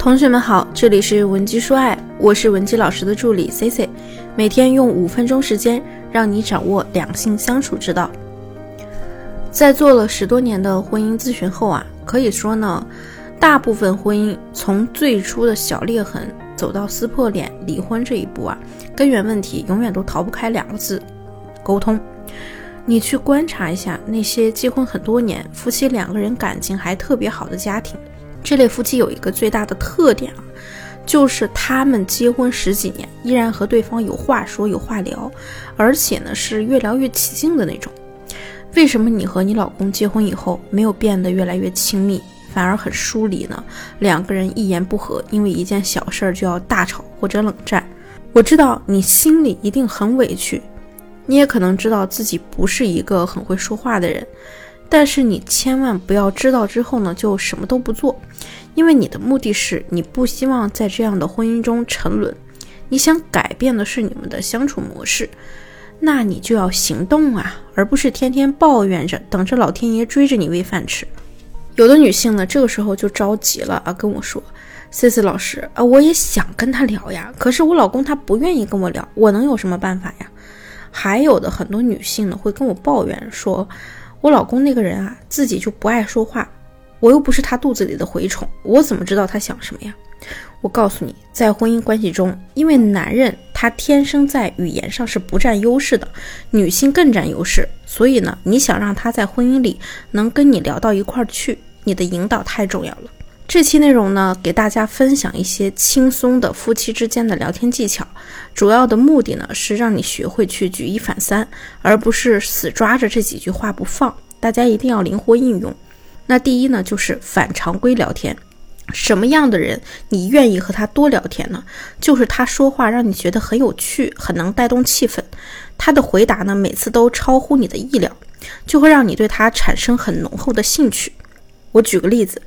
同学们好，这里是文姬说爱，我是文姬老师的助理 C C，每天用五分钟时间让你掌握两性相处之道。在做了十多年的婚姻咨询后啊，可以说呢，大部分婚姻从最初的小裂痕走到撕破脸离婚这一步啊，根源问题永远都逃不开两个字：沟通。你去观察一下那些结婚很多年、夫妻两个人感情还特别好的家庭。这类夫妻有一个最大的特点啊，就是他们结婚十几年，依然和对方有话说有话聊，而且呢是越聊越起劲的那种。为什么你和你老公结婚以后没有变得越来越亲密，反而很疏离呢？两个人一言不合，因为一件小事儿就要大吵或者冷战。我知道你心里一定很委屈，你也可能知道自己不是一个很会说话的人。但是你千万不要知道之后呢，就什么都不做，因为你的目的是你不希望在这样的婚姻中沉沦，你想改变的是你们的相处模式，那你就要行动啊，而不是天天抱怨着，等着老天爷追着你喂饭吃。有的女性呢，这个时候就着急了啊，跟我说：“C C 老师啊，我也想跟他聊呀，可是我老公他不愿意跟我聊，我能有什么办法呀？”还有的很多女性呢，会跟我抱怨说。我老公那个人啊，自己就不爱说话，我又不是他肚子里的蛔虫，我怎么知道他想什么呀？我告诉你，在婚姻关系中，因为男人他天生在语言上是不占优势的，女性更占优势，所以呢，你想让他在婚姻里能跟你聊到一块儿去，你的引导太重要了。这期内容呢，给大家分享一些轻松的夫妻之间的聊天技巧，主要的目的呢是让你学会去举一反三，而不是死抓着这几句话不放。大家一定要灵活应用。那第一呢，就是反常规聊天。什么样的人你愿意和他多聊天呢？就是他说话让你觉得很有趣，很能带动气氛。他的回答呢，每次都超乎你的意料，就会让你对他产生很浓厚的兴趣。我举个例子。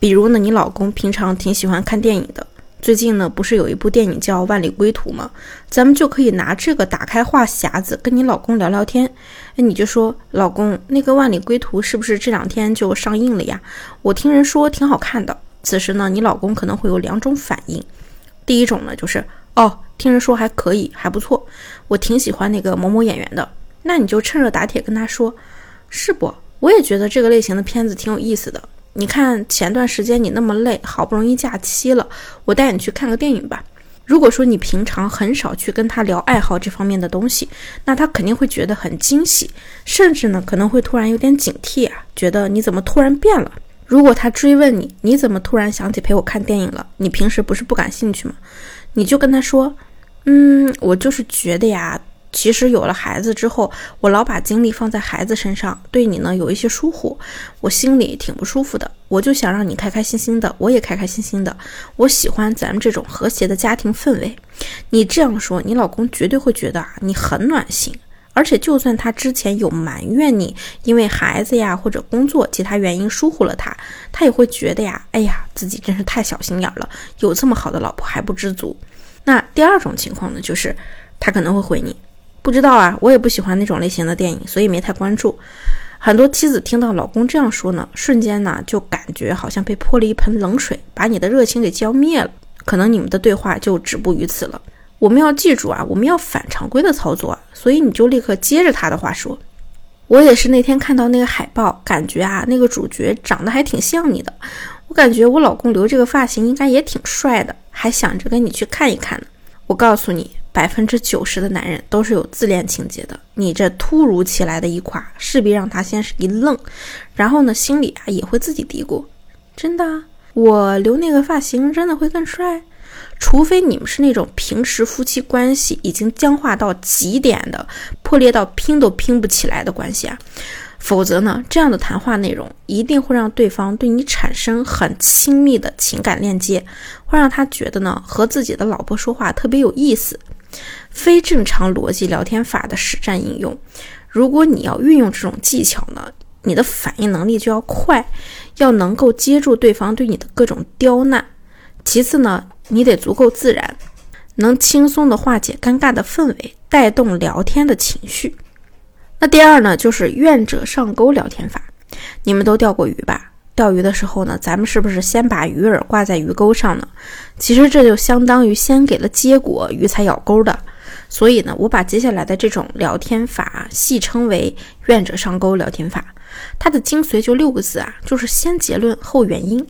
比如呢，你老公平常挺喜欢看电影的，最近呢不是有一部电影叫《万里归途》吗？咱们就可以拿这个打开话匣子，跟你老公聊聊天。哎，你就说，老公，那个《万里归途》是不是这两天就上映了呀？我听人说挺好看的。此时呢，你老公可能会有两种反应，第一种呢就是，哦，听人说还可以，还不错，我挺喜欢那个某某演员的。那你就趁热打铁跟他说，是不？我也觉得这个类型的片子挺有意思的。你看前段时间你那么累，好不容易假期了，我带你去看个电影吧。如果说你平常很少去跟他聊爱好这方面的东西，那他肯定会觉得很惊喜，甚至呢可能会突然有点警惕啊，觉得你怎么突然变了。如果他追问你，你怎么突然想起陪我看电影了？你平时不是不感兴趣吗？你就跟他说，嗯，我就是觉得呀。其实有了孩子之后，我老把精力放在孩子身上，对你呢有一些疏忽，我心里挺不舒服的。我就想让你开开心心的，我也开开心心的。我喜欢咱们这种和谐的家庭氛围。你这样说，你老公绝对会觉得啊你很暖心。而且就算他之前有埋怨你，因为孩子呀或者工作其他原因疏忽了他，他也会觉得呀，哎呀自己真是太小心眼了，有这么好的老婆还不知足。那第二种情况呢，就是他可能会回你。不知道啊，我也不喜欢那种类型的电影，所以没太关注。很多妻子听到老公这样说呢，瞬间呢就感觉好像被泼了一盆冷水，把你的热情给浇灭了。可能你们的对话就止步于此了。我们要记住啊，我们要反常规的操作，所以你就立刻接着他的话说。我也是那天看到那个海报，感觉啊那个主角长得还挺像你的。我感觉我老公留这个发型应该也挺帅的，还想着跟你去看一看呢。我告诉你。百分之九十的男人都是有自恋情节的，你这突如其来的一夸，势必让他先是一愣，然后呢，心里啊也会自己嘀咕：真的，我留那个发型真的会更帅？除非你们是那种平时夫妻关系已经僵化到极点的，破裂到拼都拼不起来的关系啊。否则呢，这样的谈话内容一定会让对方对你产生很亲密的情感链接，会让他觉得呢和自己的老婆说话特别有意思。非正常逻辑聊天法的实战应用，如果你要运用这种技巧呢，你的反应能力就要快，要能够接住对方对你的各种刁难。其次呢，你得足够自然，能轻松的化解尴尬的氛围，带动聊天的情绪。那第二呢，就是愿者上钩聊天法。你们都钓过鱼吧？钓鱼的时候呢，咱们是不是先把鱼饵挂在鱼钩上呢？其实这就相当于先给了结果，鱼才咬钩的。所以呢，我把接下来的这种聊天法戏称为“愿者上钩聊天法”。它的精髓就六个字啊，就是先结论后原因。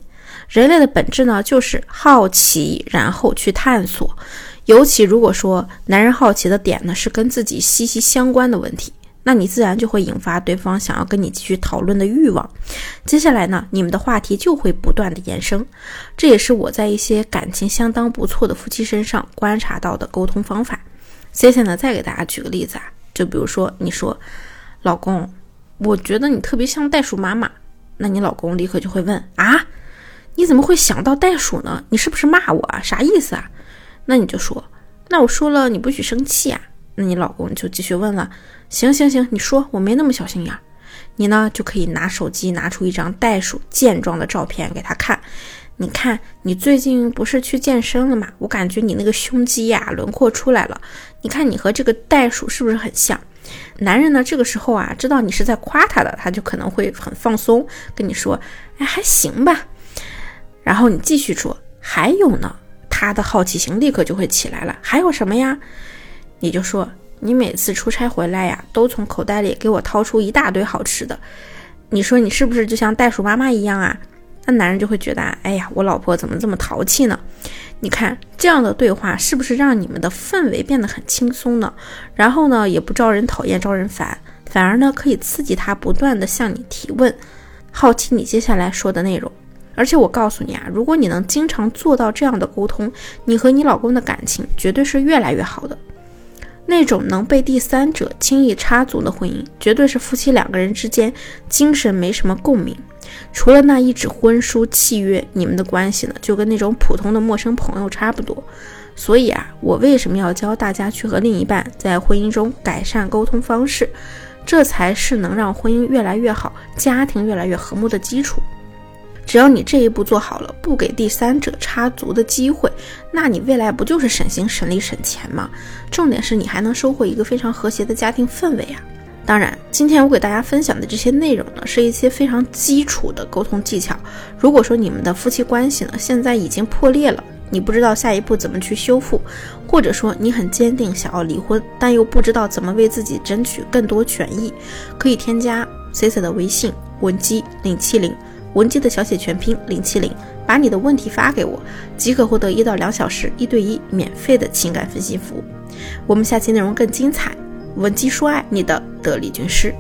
人类的本质呢，就是好奇，然后去探索。尤其如果说男人好奇的点呢，是跟自己息息相关的问题。那你自然就会引发对方想要跟你继续讨论的欲望，接下来呢，你们的话题就会不断的延伸，这也是我在一些感情相当不错的夫妻身上观察到的沟通方法。接下来呢，再给大家举个例子啊，就比如说你说，老公，我觉得你特别像袋鼠妈妈，那你老公立刻就会问啊，你怎么会想到袋鼠呢？你是不是骂我啊？啥意思啊？那你就说，那我说了你不许生气啊。那你老公就继续问了，行行行，你说我没那么小心眼儿，你呢就可以拿手机拿出一张袋鼠健壮的照片给他看，你看你最近不是去健身了吗？我感觉你那个胸肌呀轮廓出来了，你看你和这个袋鼠是不是很像？男人呢这个时候啊知道你是在夸他的，他就可能会很放松跟你说，哎还行吧，然后你继续说，还有呢，他的好奇心立刻就会起来了，还有什么呀？你就说，你每次出差回来呀，都从口袋里给我掏出一大堆好吃的。你说你是不是就像袋鼠妈妈一样啊？那男人就会觉得，哎呀，我老婆怎么这么淘气呢？你看这样的对话是不是让你们的氛围变得很轻松呢？然后呢，也不招人讨厌、招人烦，反而呢，可以刺激他不断的向你提问，好奇你接下来说的内容。而且我告诉你啊，如果你能经常做到这样的沟通，你和你老公的感情绝对是越来越好的。那种能被第三者轻易插足的婚姻，绝对是夫妻两个人之间精神没什么共鸣。除了那一纸婚书契约，你们的关系呢，就跟那种普通的陌生朋友差不多。所以啊，我为什么要教大家去和另一半在婚姻中改善沟通方式？这才是能让婚姻越来越好、家庭越来越和睦的基础。只要你这一步做好了，不给第三者插足的机会，那你未来不就是省心省力省钱吗？重点是你还能收获一个非常和谐的家庭氛围啊！当然，今天我给大家分享的这些内容呢，是一些非常基础的沟通技巧。如果说你们的夫妻关系呢现在已经破裂了，你不知道下一步怎么去修复，或者说你很坚定想要离婚，但又不知道怎么为自己争取更多权益，可以添加 C C 的微信文姬零七零。文姬的小写全拼零七零，把你的问题发给我，即可获得一到两小时一对一免费的情感分析服务。我们下期内容更精彩，文姬说爱，你的得力军师。